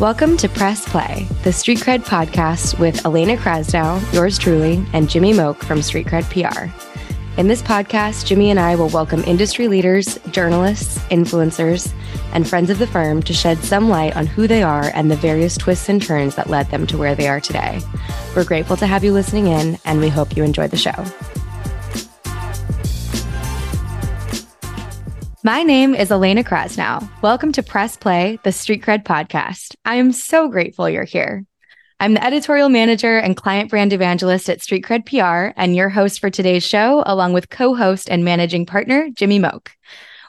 Welcome to Press Play, the Street Cred podcast with Elena Krasnow, yours truly, and Jimmy Moock from Street Cred PR. In this podcast, Jimmy and I will welcome industry leaders, journalists, influencers, and friends of the firm to shed some light on who they are and the various twists and turns that led them to where they are today. We're grateful to have you listening in, and we hope you enjoy the show. My name is Elena Krasnow. Welcome to Press Play, the Street Cred podcast. I am so grateful you're here. I'm the editorial manager and client brand evangelist at Street Cred PR and your host for today's show, along with co host and managing partner, Jimmy Moock.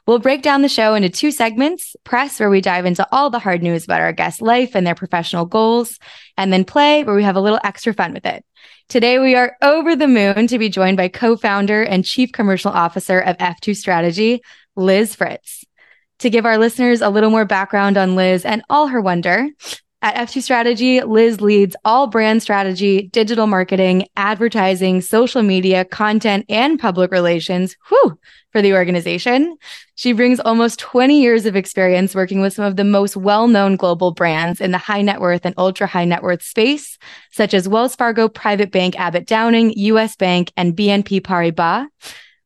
We'll break down the show into two segments press, where we dive into all the hard news about our guest life and their professional goals, and then play, where we have a little extra fun with it. Today, we are over the moon to be joined by co founder and chief commercial officer of F2 Strategy, Liz Fritz. To give our listeners a little more background on Liz and all her wonder, at F2 Strategy, Liz leads all brand strategy, digital marketing, advertising, social media, content, and public relations whew, for the organization. She brings almost 20 years of experience working with some of the most well known global brands in the high net worth and ultra high net worth space, such as Wells Fargo Private Bank Abbott Downing, US Bank, and BNP Paribas.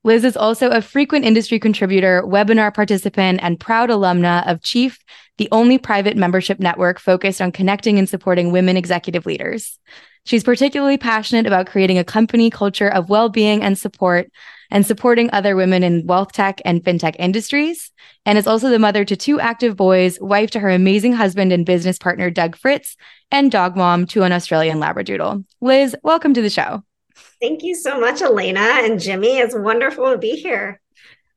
Liz is also a frequent industry contributor, webinar participant, and proud alumna of Chief, the only private membership network focused on connecting and supporting women executive leaders. She's particularly passionate about creating a company culture of well being and support and supporting other women in wealth tech and fintech industries, and is also the mother to two active boys, wife to her amazing husband and business partner, Doug Fritz, and dog mom to an Australian Labradoodle. Liz, welcome to the show. Thank you so much, Elena and Jimmy. It's wonderful to be here.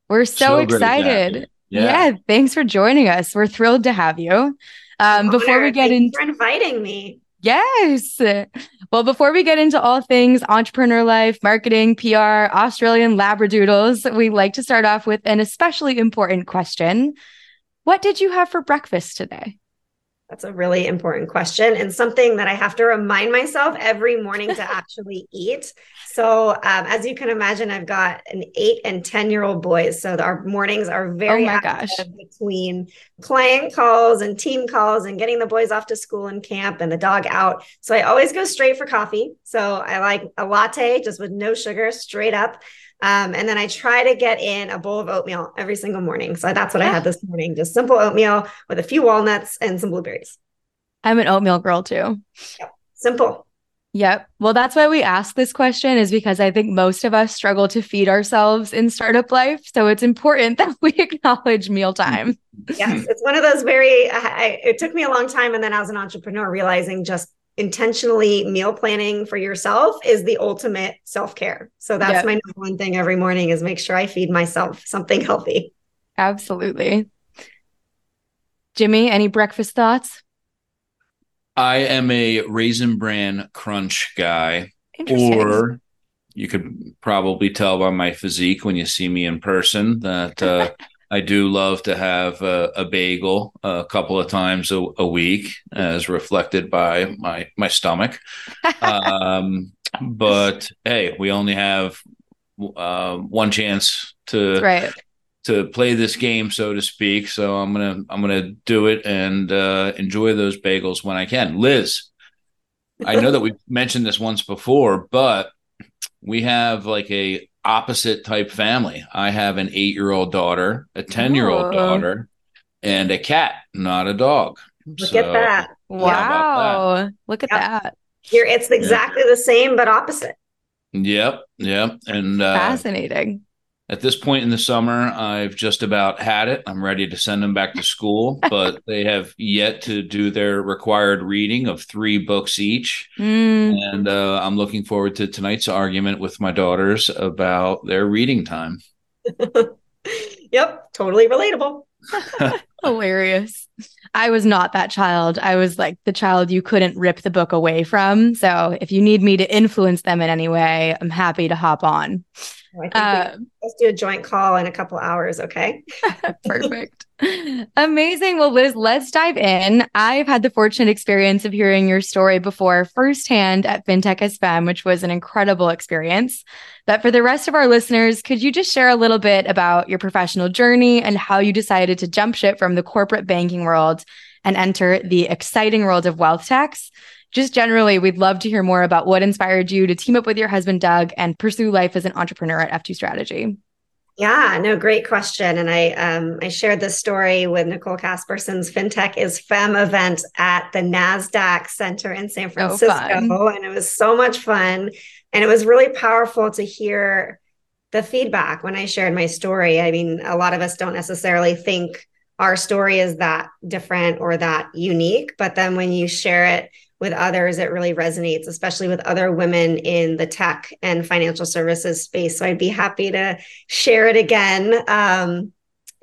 We're so, so excited. Yeah. yeah. thanks for joining us. We're thrilled to have you. Um, before we get into inviting me. Yes. Well, before we get into all things entrepreneur life, marketing, PR, Australian Labradoodles, we like to start off with an especially important question. What did you have for breakfast today? That's a really important question and something that I have to remind myself every morning to actually eat. So, um, as you can imagine, I've got an eight and 10 year old boys. So, our mornings are very oh my gosh. between client calls and team calls and getting the boys off to school and camp and the dog out. So, I always go straight for coffee. So, I like a latte just with no sugar, straight up. Um, and then I try to get in a bowl of oatmeal every single morning. So that's what I had this morning just simple oatmeal with a few walnuts and some blueberries. I'm an oatmeal girl too. Yep. Simple. Yep. Well, that's why we ask this question is because I think most of us struggle to feed ourselves in startup life. So it's important that we acknowledge mealtime. Yes. It's one of those very, I, it took me a long time. And then as an entrepreneur, realizing just intentionally meal planning for yourself is the ultimate self-care. So that's yep. my number one thing every morning is make sure I feed myself something healthy. Absolutely. Jimmy, any breakfast thoughts? I am a raisin bran crunch guy. Or you could probably tell by my physique when you see me in person that uh, I do love to have a, a bagel a couple of times a, a, week, as reflected by my my stomach. um, but hey, we only have uh, one chance to right. to play this game, so to speak. So I'm gonna I'm gonna do it and uh, enjoy those bagels when I can. Liz, I know that we've mentioned this once before, but we have like a opposite type family. I have an eight year old daughter, a 10 year old daughter, and a cat, not a dog. Look so, at that. Wow. That. Look at yep. that. Here, it's exactly yeah. the same, but opposite. Yep. Yep. And uh, fascinating at this point in the summer, I've just about had it. I'm ready to send them back to school, but they have yet to do their required reading of three books each. Mm. And uh, I'm looking forward to tonight's argument with my daughters about their reading time. yep, totally relatable. Hilarious. I was not that child. I was like the child you couldn't rip the book away from. So if you need me to influence them in any way, I'm happy to hop on. Uh, let's do a joint call in a couple hours. Okay. Perfect. Amazing. Well, Liz, let's dive in. I've had the fortunate experience of hearing your story before firsthand at FinTech SFM, which was an incredible experience. But for the rest of our listeners, could you just share a little bit about your professional journey and how you decided to jump ship from the corporate banking world and enter the exciting world of wealth tech. Just generally, we'd love to hear more about what inspired you to team up with your husband, Doug, and pursue life as an entrepreneur at F2 Strategy. Yeah, no, great question. And I um, I shared this story with Nicole Casperson's FinTech is Femme event at the NASDAQ Center in San Francisco. Oh, and it was so much fun. And it was really powerful to hear the feedback when I shared my story. I mean, a lot of us don't necessarily think our story is that different or that unique, but then when you share it with others, it really resonates, especially with other women in the tech and financial services space. So I'd be happy to share it again. Um,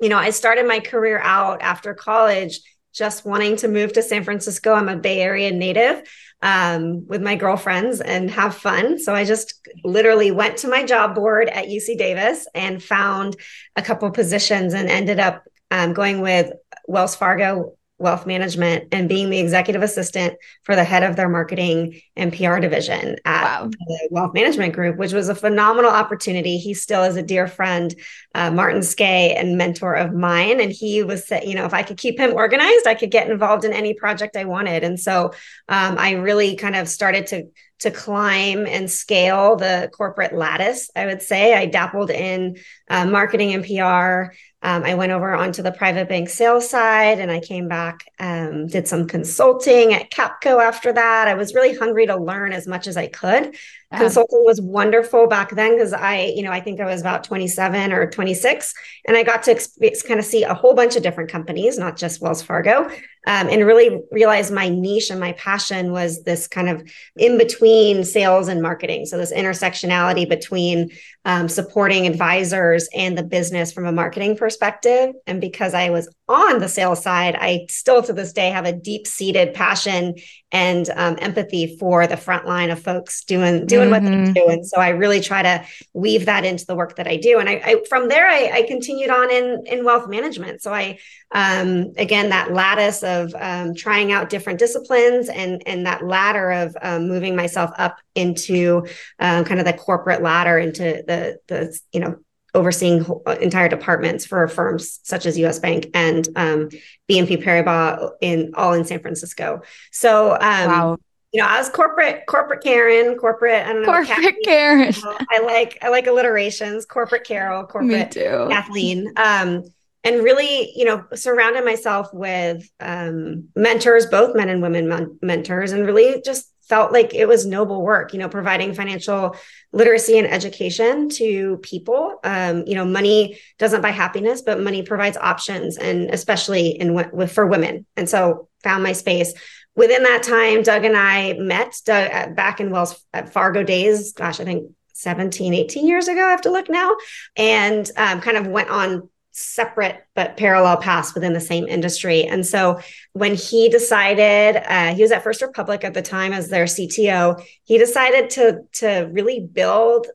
you know, I started my career out after college just wanting to move to San Francisco. I'm a Bay Area native um, with my girlfriends and have fun. So I just literally went to my job board at UC Davis and found a couple positions and ended up um, going with Wells Fargo wealth management and being the executive assistant for the head of their marketing and PR division at wow. the wealth management group, which was a phenomenal opportunity. He still is a dear friend, uh, Martin Skay, and mentor of mine. And he was, you know, if I could keep him organized, I could get involved in any project I wanted. And so um, I really kind of started to to climb and scale the corporate lattice. I would say I dabbled in uh, marketing and PR. Um, I went over onto the private bank sales side and I came back, um, did some consulting at Capco after that. I was really hungry to learn as much as I could. Yeah. Consulting was wonderful back then because I, you know, I think I was about 27 or 26 and I got to exp- kind of see a whole bunch of different companies, not just Wells Fargo, um, and really realize my niche and my passion was this kind of in between sales and marketing. So this intersectionality between um, supporting advisors and the business from a marketing perspective. And because I was on the sales side, I still to this day have a deep seated passion and um, empathy for the front line of folks doing doing mm-hmm. what they mm-hmm. do. And so I really try to weave that into the work that I do. And I, I from there I, I, continued on in in wealth management. So I um, again that lattice of um, trying out different disciplines and and that ladder of um, moving myself up into um, kind of the corporate ladder into the the you know overseeing entire departments for firms such as US Bank and um, BNP Paribas in all in San Francisco. So, um, wow. you know, I was corporate, corporate Karen, corporate, I don't know, corporate Karen. I like, I like alliterations, corporate Carol, corporate Kathleen. Um, and really, you know, surrounded myself with um, mentors, both men and women men- mentors, and really just felt like it was noble work, you know, providing financial literacy and education to people. Um, you know, money doesn't buy happiness, but money provides options, and especially in with for women. And so, found my space. Within that time, Doug and I met Doug, back in Wells at Fargo days. Gosh, I think 17, 18 years ago. I have to look now, and um, kind of went on separate but parallel paths within the same industry. And so when he decided, uh, he was at First Republic at the time as their CTO, he decided to to really build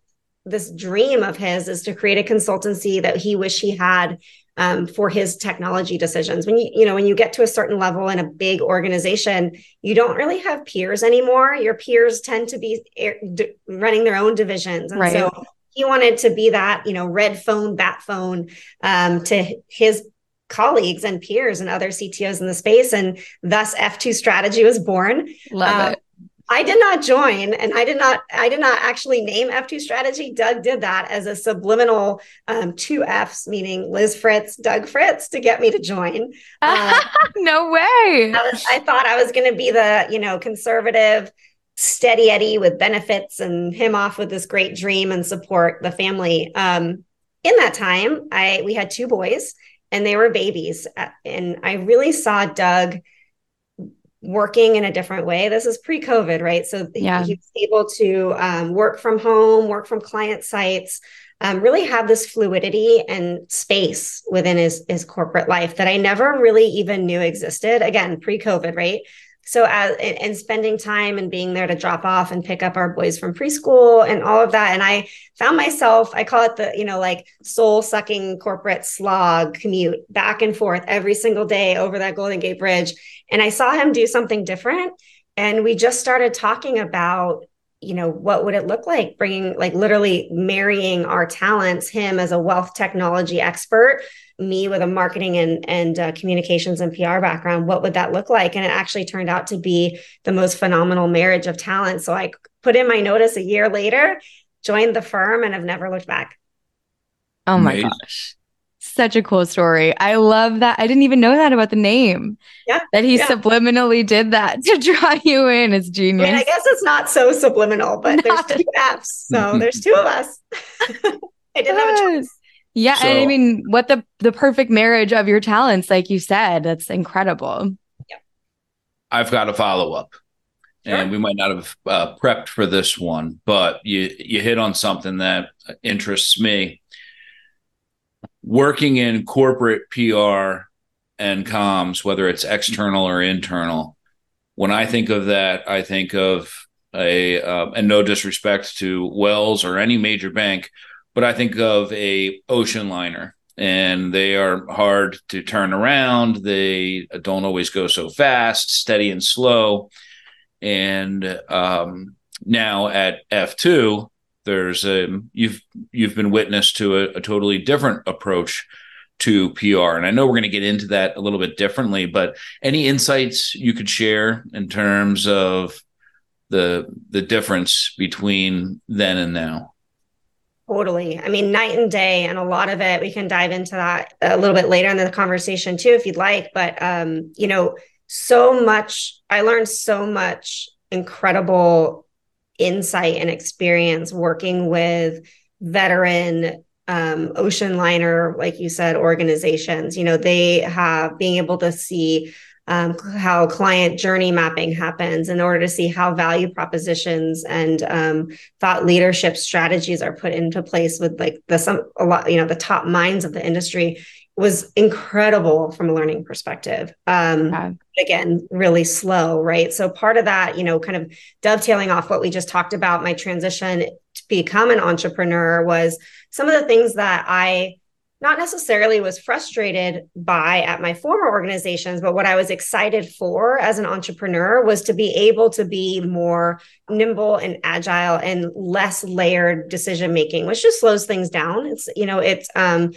this dream of his is to create a consultancy that he wished he had um, for his technology decisions. When you you know when you get to a certain level in a big organization, you don't really have peers anymore. Your peers tend to be d- running their own divisions, and right. so he wanted to be that, you know, red phone, bat phone um, to his colleagues and peers and other CTOs in the space. And thus F2 strategy was born. Love um, it. I did not join and I did not I did not actually name F2 strategy. Doug did that as a subliminal um, two Fs, meaning Liz Fritz, Doug Fritz to get me to join. Uh, no way. I, was, I thought I was going to be the, you know, conservative steady Eddie with benefits and him off with this great dream and support the family. Um, in that time, I we had two boys and they were babies, and I really saw Doug working in a different way. This is pre-COVID, right? So yeah. he, was able to um, work from home, work from client sites. Um, really have this fluidity and space within his his corporate life that I never really even knew existed. Again, pre-COVID, right? So as and spending time and being there to drop off and pick up our boys from preschool and all of that. And i found myself i call it the you know like soul sucking corporate slog commute back and forth every single day over that golden gate bridge. And i saw him do something different and we just started talking about you know, what would it look like bringing, like, literally marrying our talents, him as a wealth technology expert, me with a marketing and and uh, communications and PR background. What would that look like? And it actually turned out to be the most phenomenal marriage of talent. So I put in my notice a year later, joined the firm, and have never looked back. Oh my Amazing. gosh such a cool story. I love that. I didn't even know that about the name. Yeah. That he yeah. subliminally did that to draw you in. It's genius. I, mean, I guess it's not so subliminal, but not. there's two F's. So there's two of us. I didn't have a choice. Yeah. So, and I mean, what the the perfect marriage of your talents, like you said, that's incredible. Yeah. I've got a follow up. Sure. And we might not have uh, prepped for this one, but you you hit on something that interests me working in corporate PR and comms, whether it's external or internal, when I think of that, I think of a, uh, and no disrespect to Wells or any major bank, but I think of a ocean liner and they are hard to turn around. They don't always go so fast, steady and slow. And um, now at F2, there's a you've you've been witness to a, a totally different approach to PR. And I know we're going to get into that a little bit differently, but any insights you could share in terms of the the difference between then and now? Totally. I mean, night and day, and a lot of it, we can dive into that a little bit later in the conversation too, if you'd like. But um, you know, so much I learned so much incredible insight and experience working with veteran um, ocean liner, like you said, organizations. You know, they have being able to see um, how client journey mapping happens in order to see how value propositions and um, thought leadership strategies are put into place with like the some a lot you know the top minds of the industry was incredible from a learning perspective. Um, yeah. Again, really slow, right? So part of that, you know, kind of dovetailing off what we just talked about, my transition to become an entrepreneur was some of the things that I not necessarily was frustrated by at my former organizations, but what I was excited for as an entrepreneur was to be able to be more nimble and agile and less layered decision making, which just slows things down. It's, you know, it's um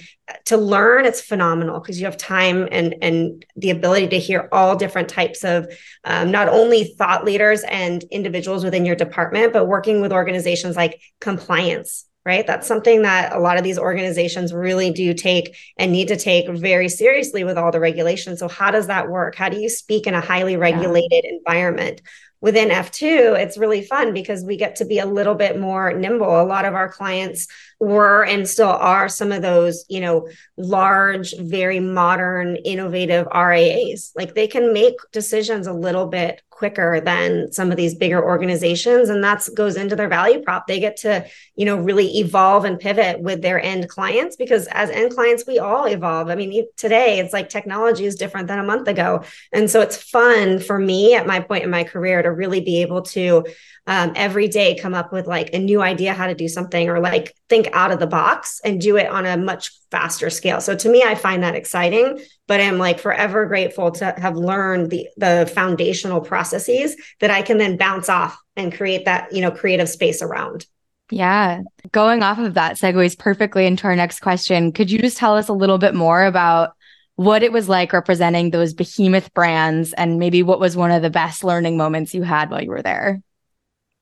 to learn, it's phenomenal because you have time and and the ability to hear all different types of um, not only thought leaders and individuals within your department, but working with organizations like compliance right? That's something that a lot of these organizations really do take and need to take very seriously with all the regulations. So, how does that work? How do you speak in a highly regulated yeah. environment? Within F2, it's really fun because we get to be a little bit more nimble. A lot of our clients were and still are some of those, you know, large, very modern, innovative RIAs. Like they can make decisions a little bit quicker than some of these bigger organizations. And that goes into their value prop. They get to, you know, really evolve and pivot with their end clients because as end clients, we all evolve. I mean, today it's like technology is different than a month ago. And so it's fun for me at my point in my career to really be able to um, every day come up with like a new idea how to do something or like think out of the box and do it on a much faster scale. So to me, I find that exciting, but I'm like forever grateful to have learned the the foundational processes that I can then bounce off and create that, you know, creative space around. Yeah. Going off of that segues perfectly into our next question. Could you just tell us a little bit more about what it was like representing those behemoth brands and maybe what was one of the best learning moments you had while you were there?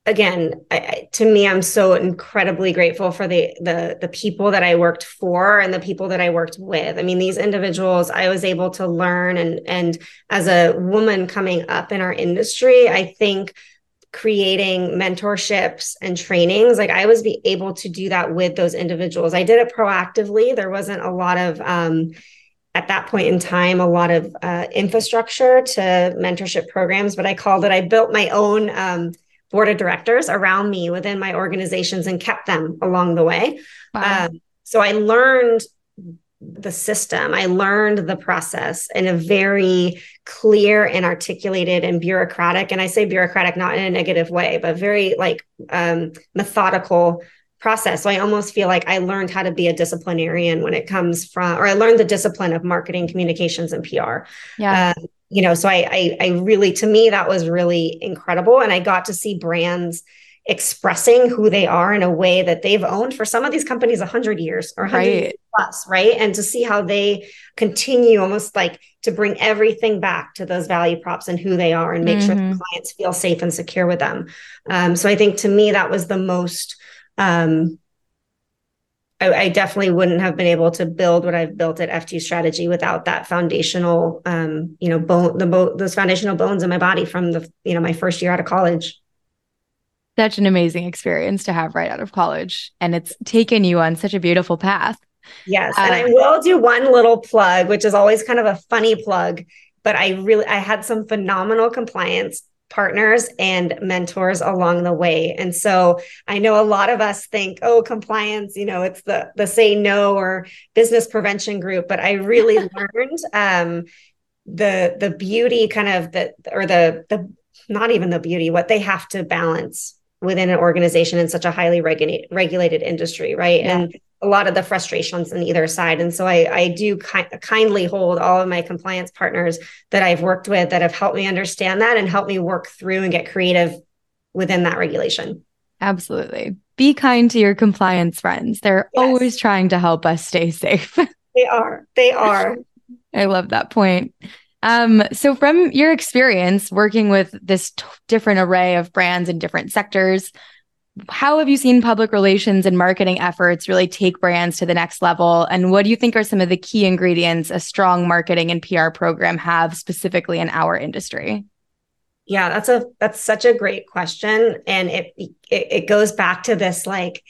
Again I, to me i'm so incredibly grateful for the the the people that i worked for and the people that i worked with. I mean these individuals i was able to learn and and as a woman coming up in our industry i think creating mentorships and trainings like i was be able to do that with those individuals. I did it proactively. There wasn't a lot of um at that point in time a lot of uh, infrastructure to mentorship programs but i called it i built my own um, board of directors around me within my organizations and kept them along the way. Wow. Um, so I learned the system, I learned the process in a very clear and articulated and bureaucratic. And I say bureaucratic not in a negative way, but very like um, methodical process. So I almost feel like I learned how to be a disciplinarian when it comes from, or I learned the discipline of marketing, communications, and PR. Yeah. Um, you know, so I, I, I really, to me, that was really incredible. And I got to see brands expressing who they are in a way that they've owned for some of these companies 100 years or 100 right. plus right and to see how they continue almost like to bring everything back to those value props and who they are and make mm-hmm. sure the mm-hmm. clients feel safe and secure with them um, so i think to me that was the most um, I, I, definitely wouldn't have been able to build what I've built at F2 Strategy without that foundational, um, you know, bone, the bo- those foundational bones in my body from the, you know, my first year out of college such an amazing experience to have right out of college. And it's taken you on such a beautiful path. Yes. and I um, will do one little plug, which is always kind of a funny plug, but I really I had some phenomenal compliance partners and mentors along the way. And so I know a lot of us think, oh, compliance, you know, it's the the say no or business prevention group, but I really learned um the the beauty kind of the or the the not even the beauty, what they have to balance within an organization in such a highly regulated regulated industry, right? Yeah. And a lot of the frustrations on either side. And so I, I do ki- kindly hold all of my compliance partners that I've worked with that have helped me understand that and help me work through and get creative within that regulation. Absolutely. Be kind to your compliance friends. They're yes. always trying to help us stay safe. they are. They are. I love that point. Um, so, from your experience working with this t- different array of brands in different sectors, how have you seen public relations and marketing efforts really take brands to the next level? And what do you think are some of the key ingredients a strong marketing and PR program have specifically in our industry? Yeah, that's a that's such a great question, and it it, it goes back to this like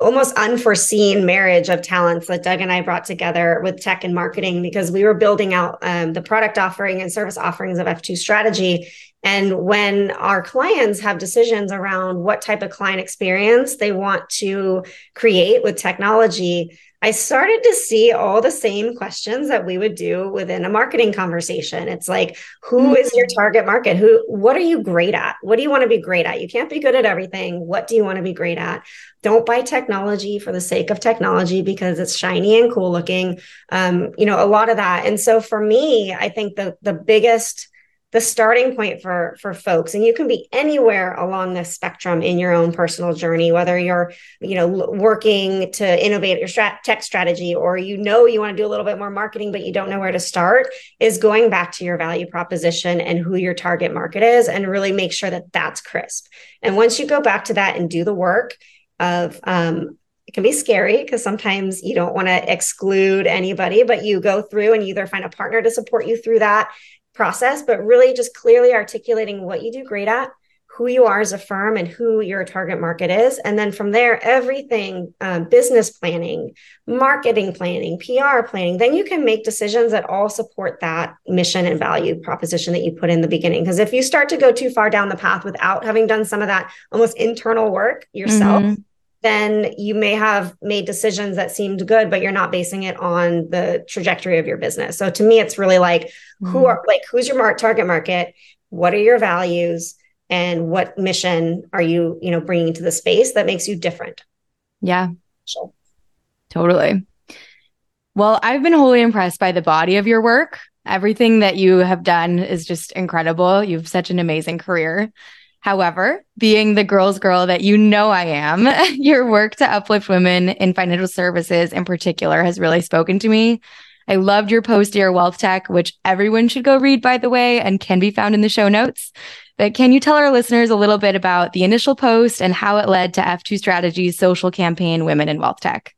almost unforeseen marriage of talents that Doug and I brought together with tech and marketing because we were building out um, the product offering and service offerings of F2 strategy. And when our clients have decisions around what type of client experience they want to create with technology, I started to see all the same questions that we would do within a marketing conversation. It's like, who is your mm-hmm. target market? Who, what are you great at? What do you want to be great at? You can't be good at everything. What do you want to be great at? Don't buy technology for the sake of technology because it's shiny and cool looking. Um, you know, a lot of that. And so for me, I think the the biggest the starting point for for folks. And you can be anywhere along this spectrum in your own personal journey whether you're you know working to innovate your strat- tech strategy or you know you want to do a little bit more marketing but you don't know where to start is going back to your value proposition and who your target market is and really make sure that that's crisp. And once you go back to that and do the work of um, it can be scary because sometimes you don't want to exclude anybody, but you go through and either find a partner to support you through that process, but really just clearly articulating what you do great at, who you are as a firm, and who your target market is. And then from there, everything um, business planning, marketing planning, PR planning, then you can make decisions that all support that mission and value proposition that you put in the beginning. Because if you start to go too far down the path without having done some of that almost internal work yourself, mm-hmm then you may have made decisions that seemed good, but you're not basing it on the trajectory of your business. So to me, it's really like mm-hmm. who are like who's your mar- target market? What are your values? And what mission are you, you know, bringing to the space that makes you different? Yeah, totally. Well, I've been wholly impressed by the body of your work. Everything that you have done is just incredible. You have such an amazing career. However, being the girl's girl that you know I am, your work to uplift women in financial services in particular has really spoken to me. I loved your post, Dear Wealth Tech, which everyone should go read, by the way, and can be found in the show notes. But can you tell our listeners a little bit about the initial post and how it led to F2 Strategy's social campaign, Women in Wealth Tech?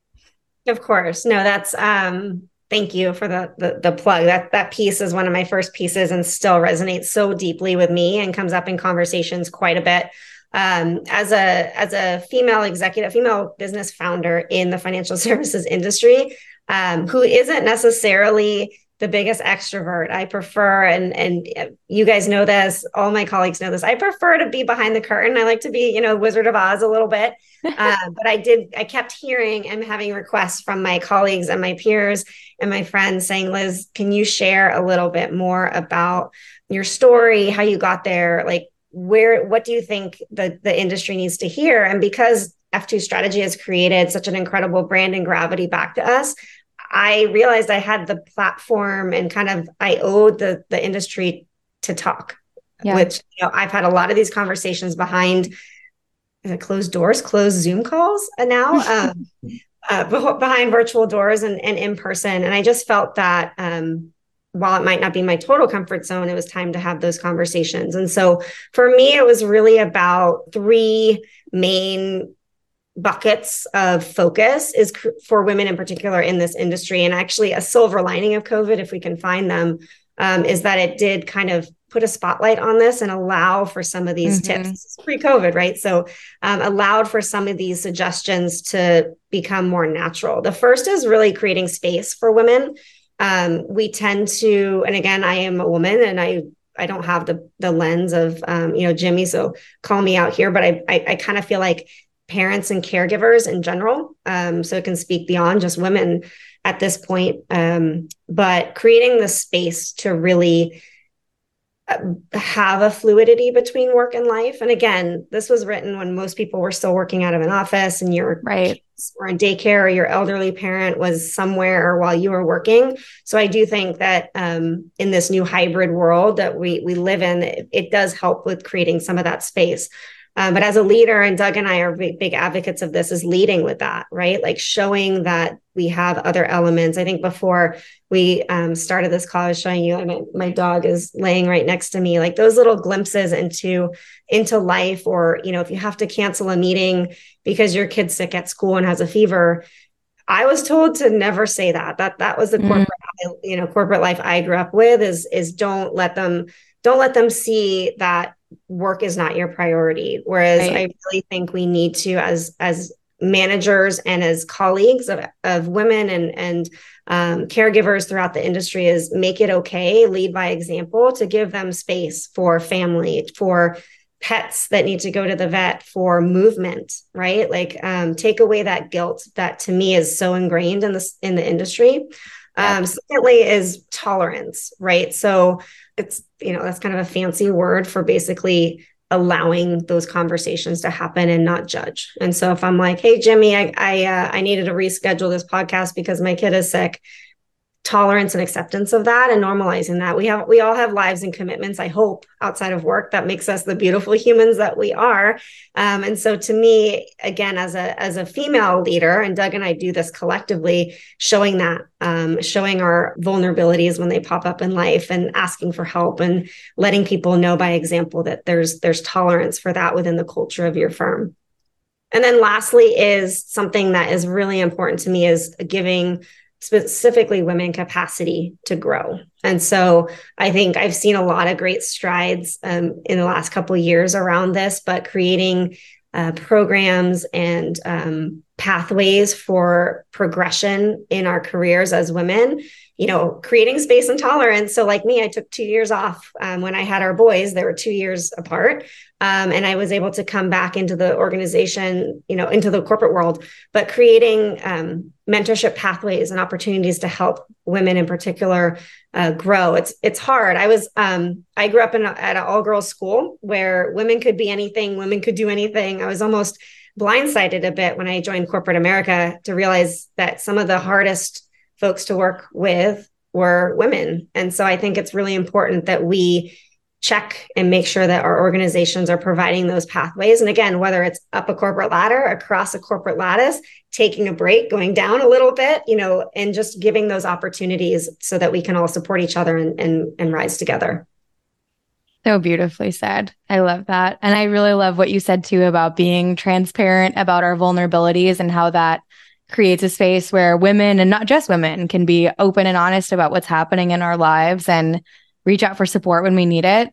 Of course. No, that's um thank you for the, the, the plug. That that piece is one of my first pieces and still resonates so deeply with me and comes up in conversations quite a bit. Um, as a as a female executive, female business founder in the financial services industry, um, who isn't necessarily the biggest extrovert. I prefer, and and you guys know this, all my colleagues know this. I prefer to be behind the curtain. I like to be, you know, Wizard of Oz a little bit. uh, but I did, I kept hearing and having requests from my colleagues and my peers and my friends saying, Liz, can you share a little bit more about your story, how you got there, like where, what do you think the the industry needs to hear? And because F2 strategy has created such an incredible brand and gravity back to us. I realized I had the platform and kind of I owed the the industry to talk, yeah. which you know I've had a lot of these conversations behind closed doors, closed Zoom calls uh, now um, uh, behind virtual doors and, and in person. And I just felt that um, while it might not be my total comfort zone, it was time to have those conversations. And so for me, it was really about three main buckets of focus is cr- for women in particular in this industry. And actually, a silver lining of COVID, if we can find them, um, is that it did kind of put a spotlight on this and allow for some of these mm-hmm. tips pre-covid right so um, allowed for some of these suggestions to become more natural the first is really creating space for women um, we tend to and again i am a woman and i i don't have the the lens of um, you know jimmy so call me out here but i i, I kind of feel like parents and caregivers in general um, so it can speak beyond just women at this point um, but creating the space to really have a fluidity between work and life. And again, this was written when most people were still working out of an office and your right or in daycare or your elderly parent was somewhere while you were working. So I do think that um, in this new hybrid world that we we live in, it, it does help with creating some of that space. Um, but as a leader, and Doug and I are big, big advocates of this, is leading with that, right? Like showing that we have other elements. I think before we um, started this call, I was showing you, my, my dog is laying right next to me, like those little glimpses into into life, or you know, if you have to cancel a meeting because your kid's sick at school and has a fever. I was told to never say that. That that was the mm. corporate, you know, corporate life I grew up with. Is is don't let them don't let them see that work is not your priority. Whereas right. i really think we need to as as managers and as colleagues of, of women and and um, caregivers throughout the industry is make it okay lead by example to give them space for family for pets that need to go to the vet for movement right? Like um, take away that guilt that to me is so ingrained in this in the industry. Um, secondly is tolerance right? So it's you know that's kind of a fancy word for basically allowing those conversations to happen and not judge. And so if I'm like, "Hey Jimmy, I I, uh, I needed to reschedule this podcast because my kid is sick," tolerance and acceptance of that and normalizing that. We have we all have lives and commitments i hope outside of work that makes us the beautiful humans that we are. Um, and so to me again as a as a female leader and doug and i do this collectively showing that um, showing our vulnerabilities when they pop up in life and asking for help and letting people know by example that there's there's tolerance for that within the culture of your firm. And then lastly is something that is really important to me is giving specifically women capacity to grow. And so I think I've seen a lot of great strides um, in the last couple years around this, but creating uh, programs and um, pathways for progression in our careers as women you know creating space and tolerance so like me i took two years off um, when i had our boys they were two years apart um, and I was able to come back into the organization, you know, into the corporate world, but creating um, mentorship pathways and opportunities to help women in particular uh, grow. It's it's hard. I was um, I grew up in a, at an all girls school where women could be anything, women could do anything. I was almost blindsided a bit when I joined corporate America to realize that some of the hardest folks to work with were women, and so I think it's really important that we check and make sure that our organizations are providing those pathways. And again, whether it's up a corporate ladder, across a corporate lattice, taking a break, going down a little bit, you know, and just giving those opportunities so that we can all support each other and, and, and rise together. So beautifully said. I love that. And I really love what you said too about being transparent about our vulnerabilities and how that creates a space where women and not just women can be open and honest about what's happening in our lives and reach out for support when we need it.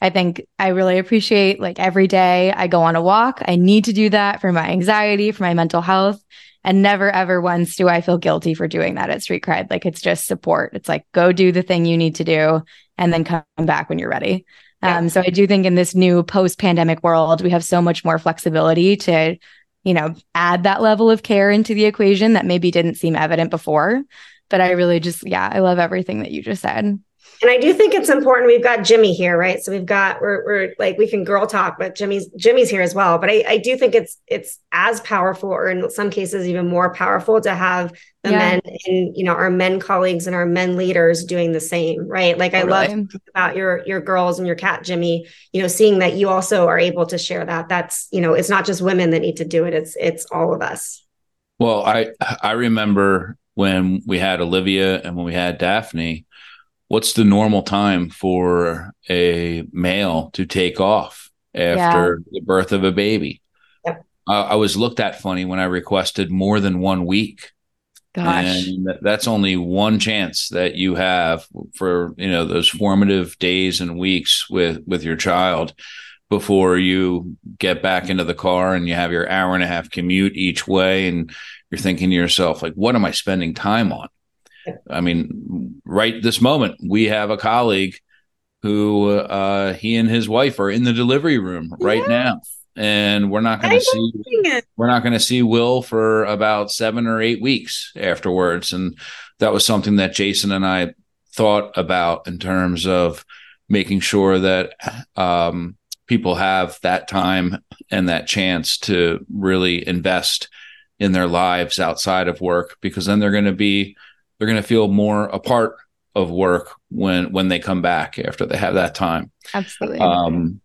I think I really appreciate like every day I go on a walk. I need to do that for my anxiety, for my mental health. And never ever once do I feel guilty for doing that at Street Cred. Like it's just support. It's like go do the thing you need to do and then come back when you're ready. Yeah. Um, so I do think in this new post-pandemic world, we have so much more flexibility to, you know, add that level of care into the equation that maybe didn't seem evident before. But I really just, yeah, I love everything that you just said. And I do think it's important. We've got Jimmy here, right? So we've got we're we're like we can girl talk, but Jimmy's Jimmy's here as well. But I, I do think it's it's as powerful, or in some cases even more powerful, to have the yeah. men and you know our men colleagues and our men leaders doing the same, right? Like I love about your your girls and your cat Jimmy, you know, seeing that you also are able to share that. That's you know, it's not just women that need to do it; it's it's all of us. Well, I I remember when we had Olivia and when we had Daphne what's the normal time for a male to take off after yeah. the birth of a baby? Yep. Uh, I was looked at funny when I requested more than one week. Gosh. And that's only one chance that you have for, you know, those formative days and weeks with with your child before you get back into the car and you have your hour and a half commute each way and you're thinking to yourself like what am I spending time on? I mean, right this moment, we have a colleague who uh, he and his wife are in the delivery room right yes. now, and we're not going to see we're not going to see Will for about seven or eight weeks afterwards, and that was something that Jason and I thought about in terms of making sure that um, people have that time and that chance to really invest in their lives outside of work because then they're going to be they're going to feel more a part of work when when they come back after they have that time. Absolutely. Um,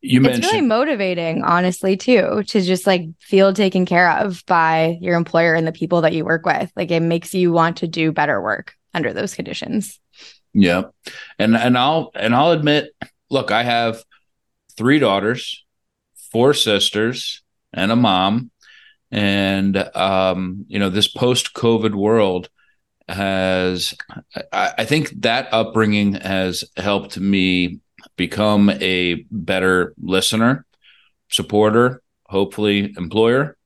you it's mentioned really motivating, honestly, too, to just like feel taken care of by your employer and the people that you work with. Like it makes you want to do better work under those conditions. Yeah, and and I'll and I'll admit, look, I have three daughters, four sisters, and a mom, and um, you know this post COVID world has I, I think that upbringing has helped me become a better listener, supporter, hopefully employer.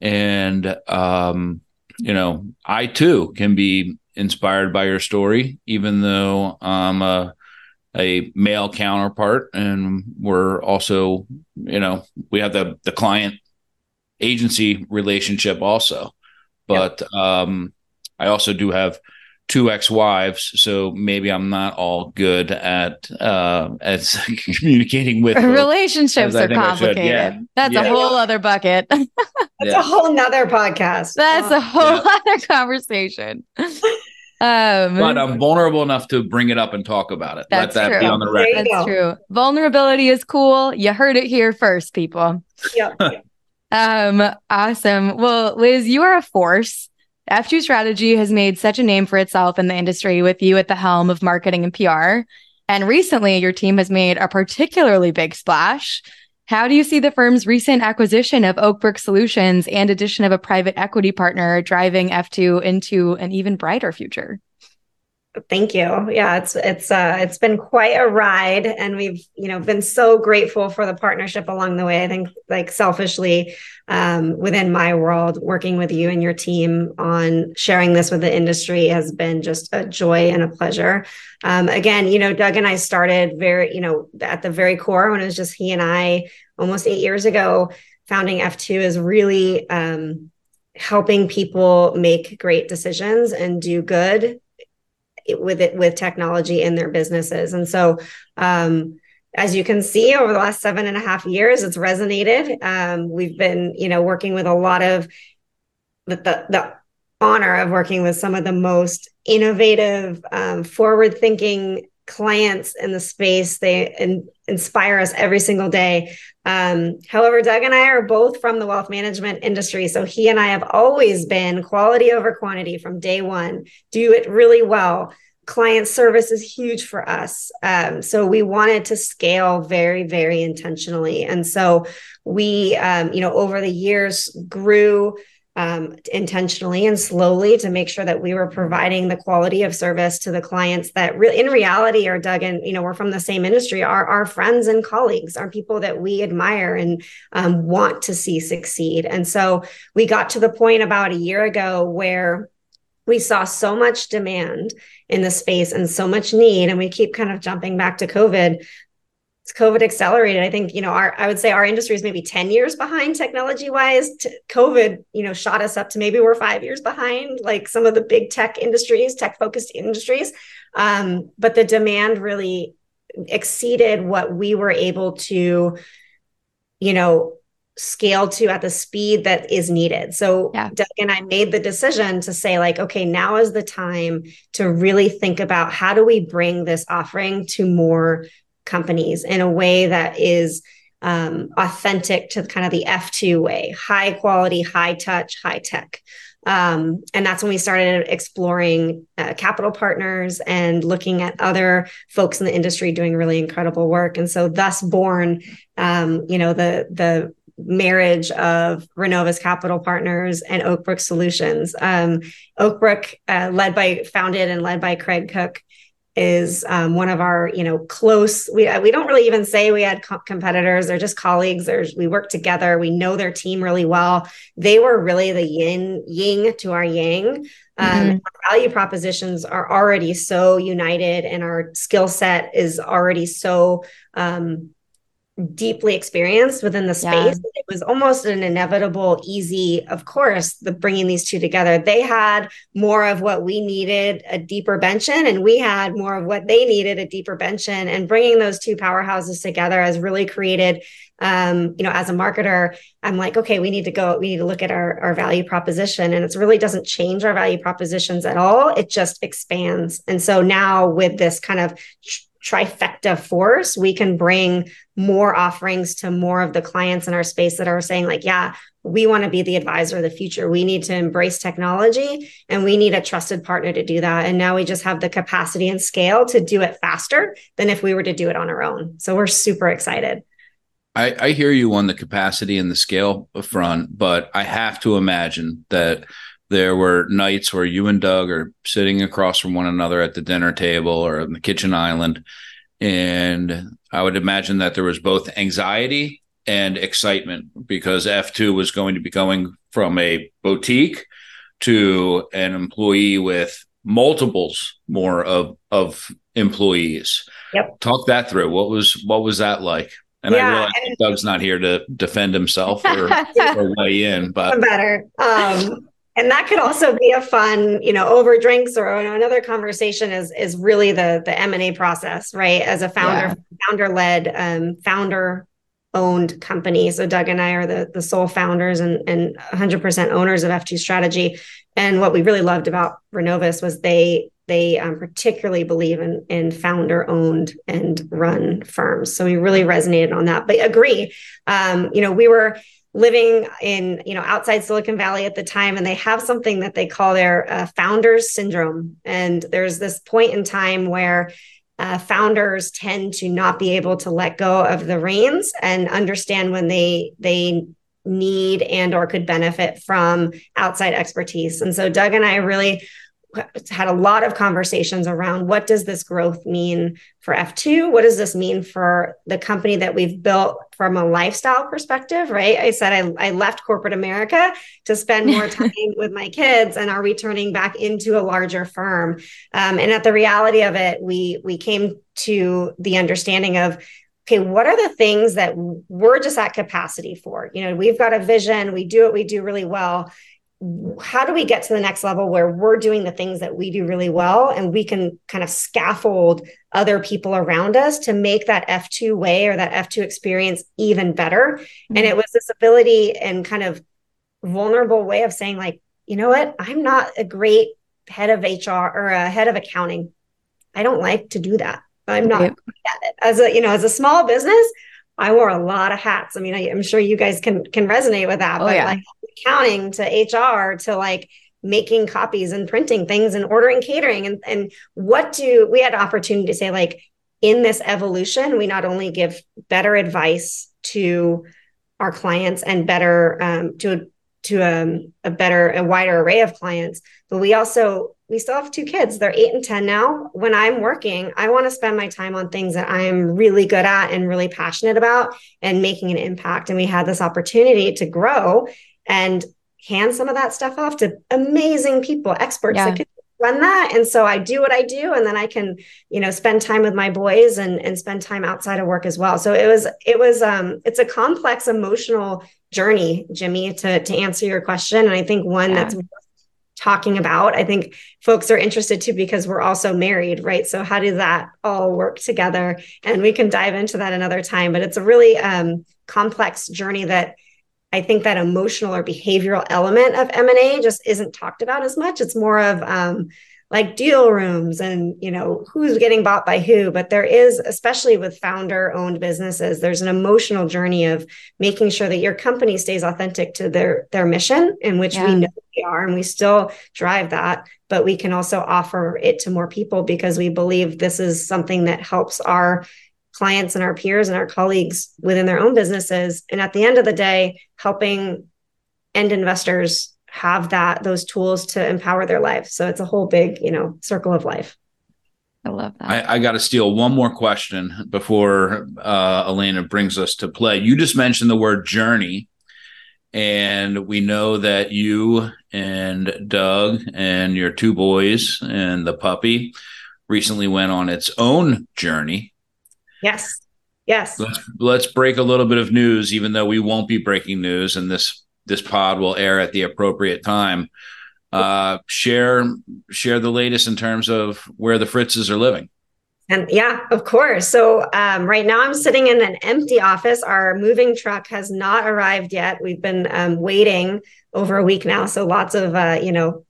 And um, you know, I too can be inspired by your story, even though I'm a a male counterpart and we're also, you know, we have the the client agency relationship also. But yep. um I also do have two ex-wives, so maybe I'm not all good at uh as communicating with relationships are complicated. Yeah. That's yeah. a whole other bucket. That's yeah. a whole nother podcast. That's a whole other conversation. Um, but I'm vulnerable enough to bring it up and talk about it. Let that true. be on the record. That's true. Vulnerability is cool. You heard it here first, people. Yeah. um, awesome. Well, Liz, you are a force. F2 Strategy has made such a name for itself in the industry with you at the helm of marketing and PR. And recently, your team has made a particularly big splash. How do you see the firm's recent acquisition of Oakbrook Solutions and addition of a private equity partner driving F2 into an even brighter future? Thank you. Yeah, it's it's uh it's been quite a ride and we've, you know, been so grateful for the partnership along the way. I think like selfishly um within my world working with you and your team on sharing this with the industry has been just a joy and a pleasure. Um again, you know, Doug and I started very, you know, at the very core when it was just he and I almost 8 years ago founding F2 is really um helping people make great decisions and do good with it with technology in their businesses. And so, um, as you can see over the last seven and a half years, it's resonated. Um, we've been, you know, working with a lot of the, the, the honor of working with some of the most innovative, um, forward thinking clients in the space. They in, inspire us every single day. Um, however, Doug and I are both from the wealth management industry. So he and I have always been quality over quantity from day one, do it really well. Client service is huge for us. Um, so we wanted to scale very, very intentionally. And so we, um, you know, over the years grew um, intentionally and slowly to make sure that we were providing the quality of service to the clients that really in reality are Doug and you know we're from the same industry are our friends and colleagues are people that we admire and um, want to see succeed and so we got to the point about a year ago where we saw so much demand in the space and so much need and we keep kind of jumping back to covid It's COVID accelerated. I think, you know, our, I would say our industry is maybe 10 years behind technology wise. COVID, you know, shot us up to maybe we're five years behind, like some of the big tech industries, tech focused industries. Um, but the demand really exceeded what we were able to, you know, scale to at the speed that is needed. So yeah. Doug and I made the decision to say like okay, now is the time to really think about how do we bring this offering to more companies in a way that is um, authentic to kind of the F2 way, high quality, high touch, high tech. Um, and that's when we started exploring uh, capital partners and looking at other folks in the industry doing really incredible work. And so, thus born, um, you know, the the marriage of Renovus Capital Partners and Oakbrook Solutions. Um, Oakbrook, uh, led by, founded and led by Craig Cook, is um, one of our you know close we we don't really even say we had co- competitors. They're just colleagues. There's we work together. We know their team really well. They were really the yin yin to our yang. Um, mm-hmm. our value propositions are already so united and our skill set is already so um, deeply experienced within the space. Yeah. it was almost an inevitable easy of course the bringing these two together. They had more of what we needed a deeper bench in and we had more of what they needed a deeper bench in. And bringing those two powerhouses together has really created um, you know as a marketer i'm like okay we need to go we need to look at our, our value proposition. And it really doesn't change our value propositions at all. It just expands. And so now with this kind of trifecta force, we can bring more offerings to more of the clients in our space that are saying, like, yeah, we want to be the advisor of the future. We need to embrace technology and we need a trusted partner to do that. And now we just have the capacity and scale to do it faster than if we were to do it on our own. So we're super excited. I, I hear you on the capacity and the scale front, but I have to imagine that there were nights where you and Doug are sitting across from one another at the dinner table or on the kitchen island. And I would imagine that there was both anxiety and excitement because F2 was going to be going from a boutique to an employee with multiples more of of employees. Yep. Talk that through. What was what was that like? And yeah, I realize and- Doug's not here to defend himself or, or weigh in, but better. Um, and that could also be a fun you know over drinks or another conversation is is really the the m&a process right? As a founder yeah. founder led um, founder owned company. So doug and i are the the sole founders and and 100% owners of f2 strategy. And what we really loved about renovus was they they um, particularly believe in in founder owned and run firms. So we really resonated on that. But agree um, you know we were living in you know outside silicon valley at the time and they have something that they call their uh, founders syndrome. And there's this point in time where uh, founders tend to not be able to let go of the reins and understand when they they need and or could benefit from outside expertise. And so doug and i really had a lot of conversations around what does this growth mean for F2? What does this mean for the company that we've built from a lifestyle perspective, right? I said I, I left corporate America to spend more time with my kids and are returning back into a larger firm. Um, and at the reality of it, we we came to the understanding of okay, what are the things that we're just at capacity for? You know, we've got a vision, we do what we do really well how do we get to the next level where we're doing the things that we do really well and we can kind of scaffold other people around us to make that F2 way or that F2 experience even better? Mm-hmm. And it was this ability and kind of vulnerable way of saying, like, you know what? I'm not a great head of HR or a head of accounting. I don't like to do that. I'm not at it. As a, you know, as a small business, I wore a lot of hats. I mean, I, am sure you guys can can resonate with that. Oh, but yeah. like accounting to HR to like making copies and printing things and ordering catering and and what do we had opportunity to say like in this evolution we not only give better advice to our clients and better um, to to um, a better a wider array of clients but we also we still have two kids they're eight and ten now when i'm working i want to spend my time on things that i'm really good at and really passionate about and making an impact and we had this opportunity to grow and hand some of that stuff off to amazing people, experts yeah. that could run that. And so I do what I do, and then I can, you know, spend time with my boys and and spend time outside of work as well. So it was it was um it's a complex emotional journey, Jimmy, to to answer your question. And I think one yeah. that's talking about. I think folks are interested too because we're also married, right? So how does that all work together? And we can dive into that another time. But it's a really um, complex journey that I think that emotional or behavioral element of M&A just isn't talked about as much. It's more of um, like deal rooms and you know who's getting bought by who. But there is especially with founder owned businesses there's an emotional journey of making sure that your company stays authentic to their their mission in which yeah. we know we are and we still drive that. But we can also offer it to more people because we believe this is something that helps our clients and our peers and our colleagues within their own businesses. And at the end of the day helping end investors have that those tools to empower their lives so it's a whole big you know circle of life I love that. I, I got to steal one more question before uh, Elena brings us to play. You just mentioned the word journey, and we know that you and Doug and your two boys and the puppy recently went on its own journey. Yes. Yes. Let's let's break a little bit of news, even though we won't be breaking news, in this this pod will air at the appropriate time. Uh, share share the latest in terms of where the Fritzes are living. And yeah, of course. So um, right now I'm sitting in an empty office. Our moving truck has not arrived yet. We've been um, waiting over a week now. So lots of uh, you know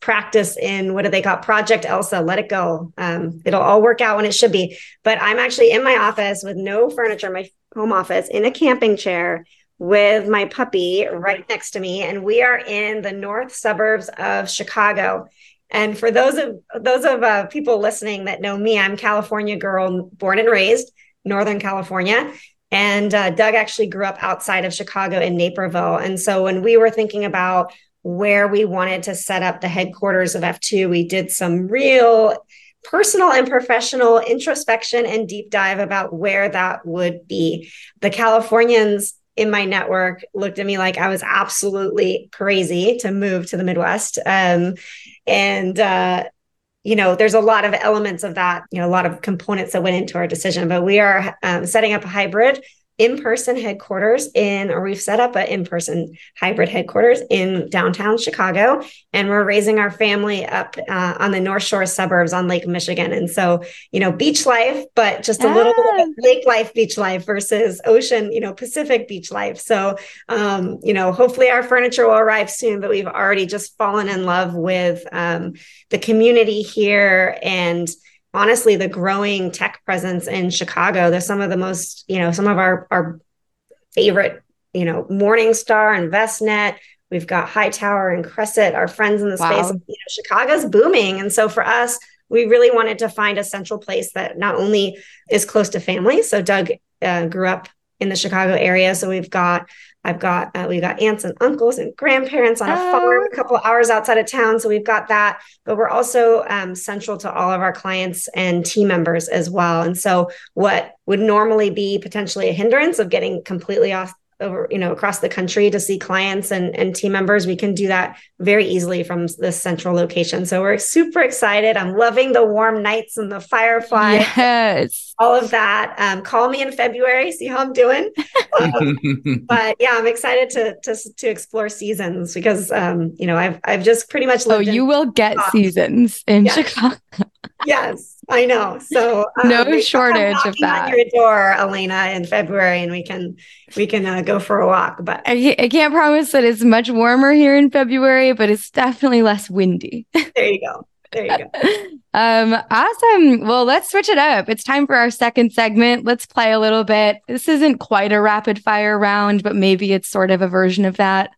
practice in what do they call Project Elsa? Let it go. Um, it'll all work out when it should be. But I'm actually in my office with no furniture, my home office, in a camping chair with my puppy right next to me, and we are in the north suburbs of Chicago. And for those of those of uh, people listening that know me, I'm California girl, born and raised Northern California. And uh, Doug actually grew up outside of Chicago in Naperville. And so when we were thinking about where we wanted to set up the headquarters of F2, we did some real personal and professional introspection and deep dive about where that would be. The Californians in my network looked at me like I was absolutely crazy to move to the Midwest. Um, and, uh, you know, there's a lot of elements of that, you know, a lot of components that went into our decision, but we are um, setting up a hybrid in-person headquarters in or we've set up an in-person hybrid headquarters in downtown chicago and we're raising our family up uh, on the north shore suburbs on lake michigan and so you know beach life but just a ah. little bit of lake life beach life versus ocean you know pacific beach life so um, you know hopefully our furniture will arrive soon but we've already just fallen in love with um, the community here and honestly the growing tech presence in Chicago. There's some of the most, you know, some of our our favorite, you know, Morningstar and Vestnet. We've got Hightower and Crescent, our friends in the wow. space. You know, Chicago's booming, and so for us, we really wanted to find a central place that not only is close to family. So Doug uh, grew up in the Chicago area, so we've got I've got uh, we've got aunts and uncles and grandparents on a oh. farm a couple hours outside of town, so we've got that. But we're also um, central to all of our clients and team members as well. And so, what would normally be potentially a hindrance of getting completely off over you know across the country to see clients and, and team members we can do that very easily from this central location. So we're super excited. I'm loving the warm nights and the firefly yes. All of that. Um, call me in february see how i'm doing. Um, but yeah i'm excited to to, to explore seasons because um, you know i've i've just pretty much oh you will get seasons in yeah. chicago yes I know. So um, no shortage of that. Your door, Elena, in February, and we can we can uh, go for a walk. But I, I can't promise that it's much warmer here in February, but it's definitely less windy. there you go. There you go. um, awesome. Well, let's switch it up. It's time for our second segment. Let's play a little bit. This isn't quite a rapid fire round, but maybe it's sort of a version of that.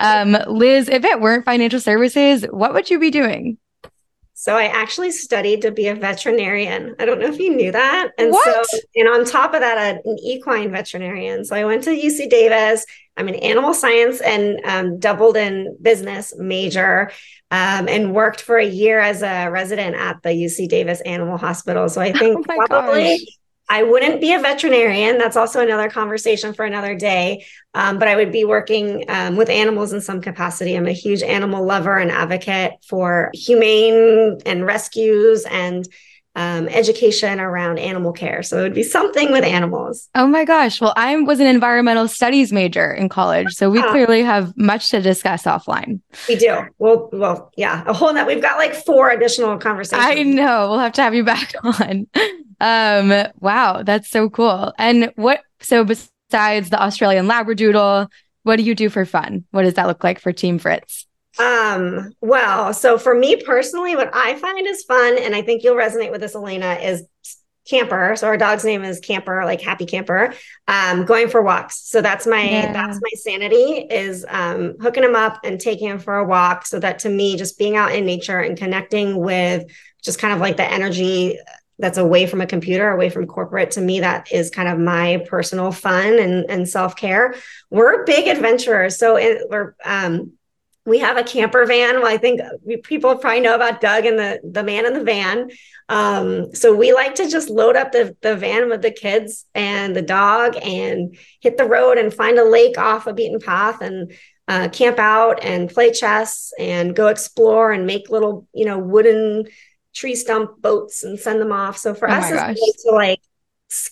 Um, Liz, if it weren't financial services, what would you be doing? So I actually studied to be a veterinarian. I don't know if you knew that. And what? so, and on top of that, an equine veterinarian. So I went to UC Davis. I'm an animal science and um, doubled in business major um, and worked for a year as a resident at the UC Davis Animal Hospital. So I think oh probably. Gosh I wouldn't be a veterinarian. That's also another conversation for another day. Um, but I would be working um, with animals in some capacity. I'm a huge animal lover and advocate for humane and rescues and um, education around animal care. So it would be something with animals. Oh my gosh. Well, I was an environmental studies major in college. So we clearly have much to discuss offline. We do. Well, well, yeah, a whole net. We've got like four additional conversations. I know. We'll have to have you back on. Um, wow, that's so cool. And what, so besides the Australian Labradoodle, what do you do for fun? What does that look like for Team Fritz? Um, well, so for me personally, what I find is fun, and I think you'll resonate with this, Elena, is camper. So our dog's name is Camper, like happy camper. Um, going for walks. So that's my yeah. that's my sanity is um hooking him up and taking him for a walk. So that to me, just being out in nature and connecting with just kind of like the energy that's away from a computer, away from corporate. To me, that is kind of my personal fun and, and self care. We're big adventurers, so it, we're um, we have a camper van. Well, I think people probably know about Doug and the the man in the van. Um, so we like to just load up the the van with the kids and the dog and hit the road and find a lake off a beaten path and uh, camp out and play chess and go explore and make little you know wooden tree stump boats and send them off. So for oh us, it's to like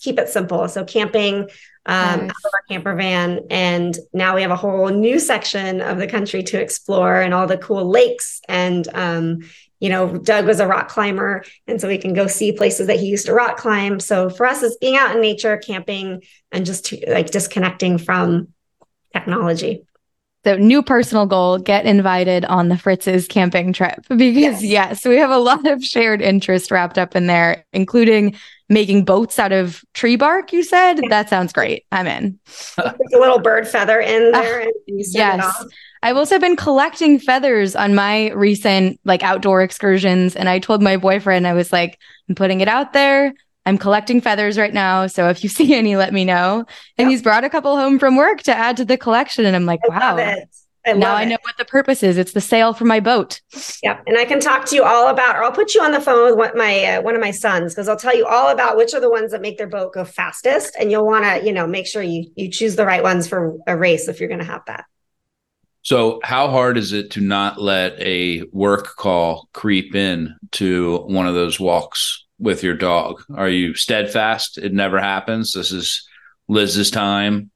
keep it simple. So camping, um, nice. out of our camper van. And now we have a whole new section of the country to explore and all the cool lakes. And, um, you know, Doug was a rock climber. And so we can go see places that he used to rock climb. So for us, it's being out in nature, camping, and just to, like disconnecting from technology. So, new personal goal get invited on the Fritz's camping trip because, yes. yes, we have a lot of shared interest wrapped up in there, including making boats out of tree bark. You said that sounds great. I'm in. a little bird feather in there. Uh, yes. I've also been collecting feathers on my recent like outdoor excursions. And I told my boyfriend, I was like, I'm putting it out there. I'm collecting feathers right now. So if you see any, let me know. And yeah. he's brought a couple home from work to add to the collection. And I'm like, I wow. I now I know what the purpose is. It's the sail for my boat. Yeah, and I can talk to you all about, or I'll put you on the phone with what my uh, one of my sons because I'll tell you all about which are the ones that make their boat go fastest, and you'll want to, you know, make sure you you choose the right ones for a race if you're going to have that. So, how hard is it to not let a work call creep in to one of those walks with your dog? Are you steadfast? It never happens. This is Liz's time,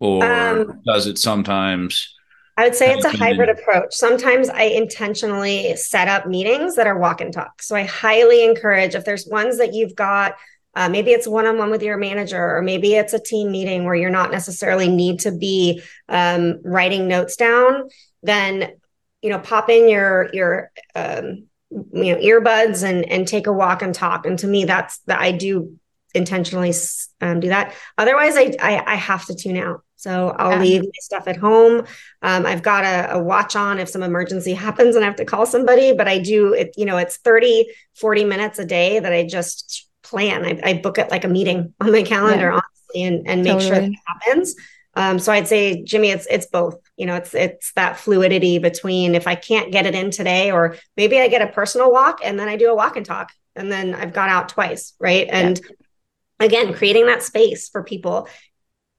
or um, does it sometimes? I would say it's a hybrid approach. Sometimes I intentionally set up meetings that are walk and talk. So I highly encourage if there's ones that you've got, uh, maybe it's one on one with your manager, or maybe it's a team meeting where you're not necessarily need to be um, writing notes down. Then, you know, pop in your your um, you know earbuds and and take a walk and talk and to me that's that i do intentionally um, do that otherwise I, I, I have to tune out so i'll yeah. leave my stuff at home um, i've got a, a, watch on if some emergency happens and i have to call somebody but i do it you know it's 30 40 minutes a day that i just plan i, I book it like a meeting on my calendar yeah. honestly and, and make totally. sure that happens um, so I'd say, Jimmy, it's it's both. You know, it's it's that fluidity between if I can't get it in today, or maybe I get a personal walk and then I do a walk and talk, and then I've got out twice, right? And yeah. again, creating that space for people.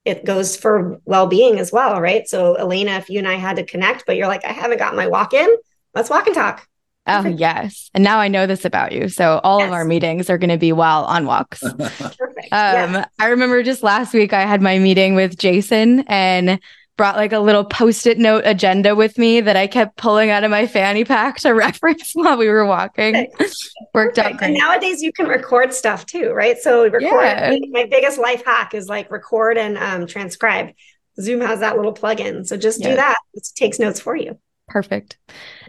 It goes for well-being as well, right? So Elena, if you and I had to connect, but you're like, I haven't got my walk in, let's walk and talk. Oh, yes. And now I know this about you. So all yes. of our meetings are going to be while on walks. Perfect. Um, yeah. I remember just last week I had my meeting with Jason and brought like a little post-it note agenda with me that I kept pulling out of my fanny pack to reference while we were walking. Worked Perfect. out great. And nowadays you can record stuff too, right? So record. Yeah. My biggest life hack is like record and um, transcribe. Zoom has that little plugin. So just yeah. do that. It takes notes for you. Perfect.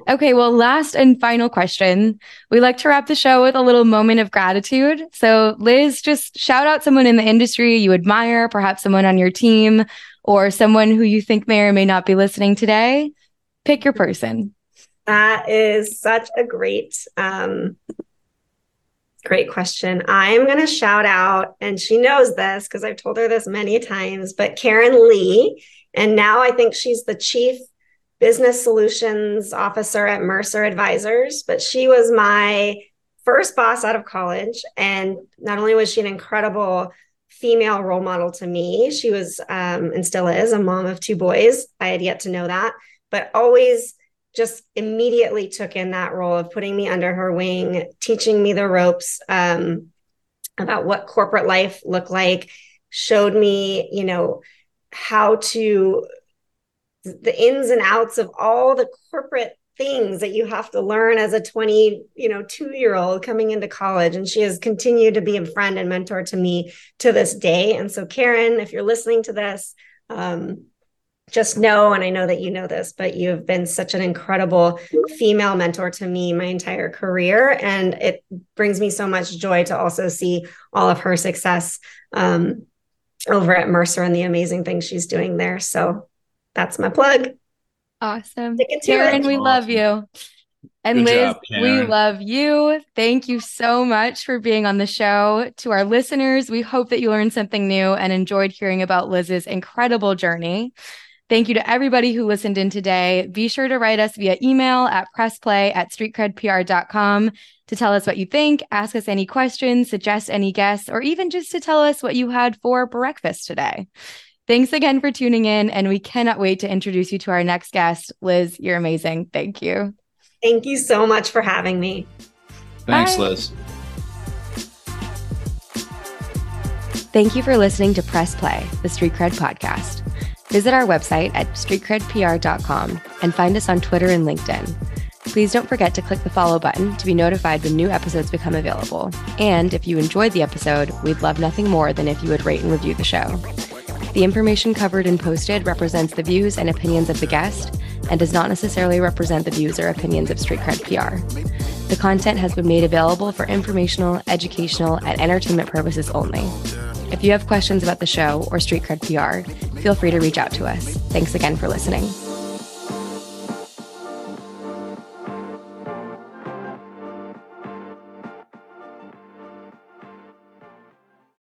Okay, well, last and final question. We like to wrap the show with a little moment of gratitude. So, Liz, just shout out someone in the industry you admire, perhaps someone on your team, or someone who you think may or may not be listening today. Pick your person. That is such a great, um, great question. I'm going to shout out, and she knows this because I've told her this many times, but Karen Lee. And now I think she's the chief business solutions officer at Mercer Advisors, but she was my first boss out of college. And not only was she an incredible female role model to me, she was um, and still is a mom of two boys. I had yet to know that, but always just immediately took in that role of putting me under her wing, teaching me the ropes um, about what corporate life looked like, showed me, you know, how to the ins and outs of all the corporate things that you have to learn as a 20 you know 2 year old coming into college. And she has continued to be a friend and mentor to me to this day. And so karen if you're listening to this um, just know and i know that you know this but you have been such an incredible female mentor to me my entire career. And it brings me so much joy to also see all of her success um, over at mercer and the amazing things she's doing there. So that's my plug Awesome. Karen, we awesome. love you. And Good Liz, job, we love you. Thank you so much for being on the show. To our listeners, we hope that you learned something new and enjoyed hearing about Liz's incredible journey. Thank you to everybody who listened in today. Be sure to write us via email at pressplay at streetcredpr.com to tell us what you think, ask us any questions, suggest any guests, or even just to tell us what you had for breakfast today. Thanks again for tuning in, and we cannot wait to introduce you to our next guest. Liz, you're amazing. Thank you. Thank you so much for having me. Thanks, Bye. Liz. Thank you for listening to Press Play, the Street Cred podcast. Visit our website at streetcredpr.com and find us on Twitter and LinkedIn. Please don't forget to click the follow button to be notified when new episodes become available. And if you enjoyed the episode, we'd love nothing more than if you would rate and review the show. The information covered and posted represents the views and opinions of the guest and does not necessarily represent the views or opinions of Street Cred PR. The content has been made available for informational, educational, and entertainment purposes only. If you have questions about the show or Street Cred PR, feel free to reach out to us. Thanks again for listening.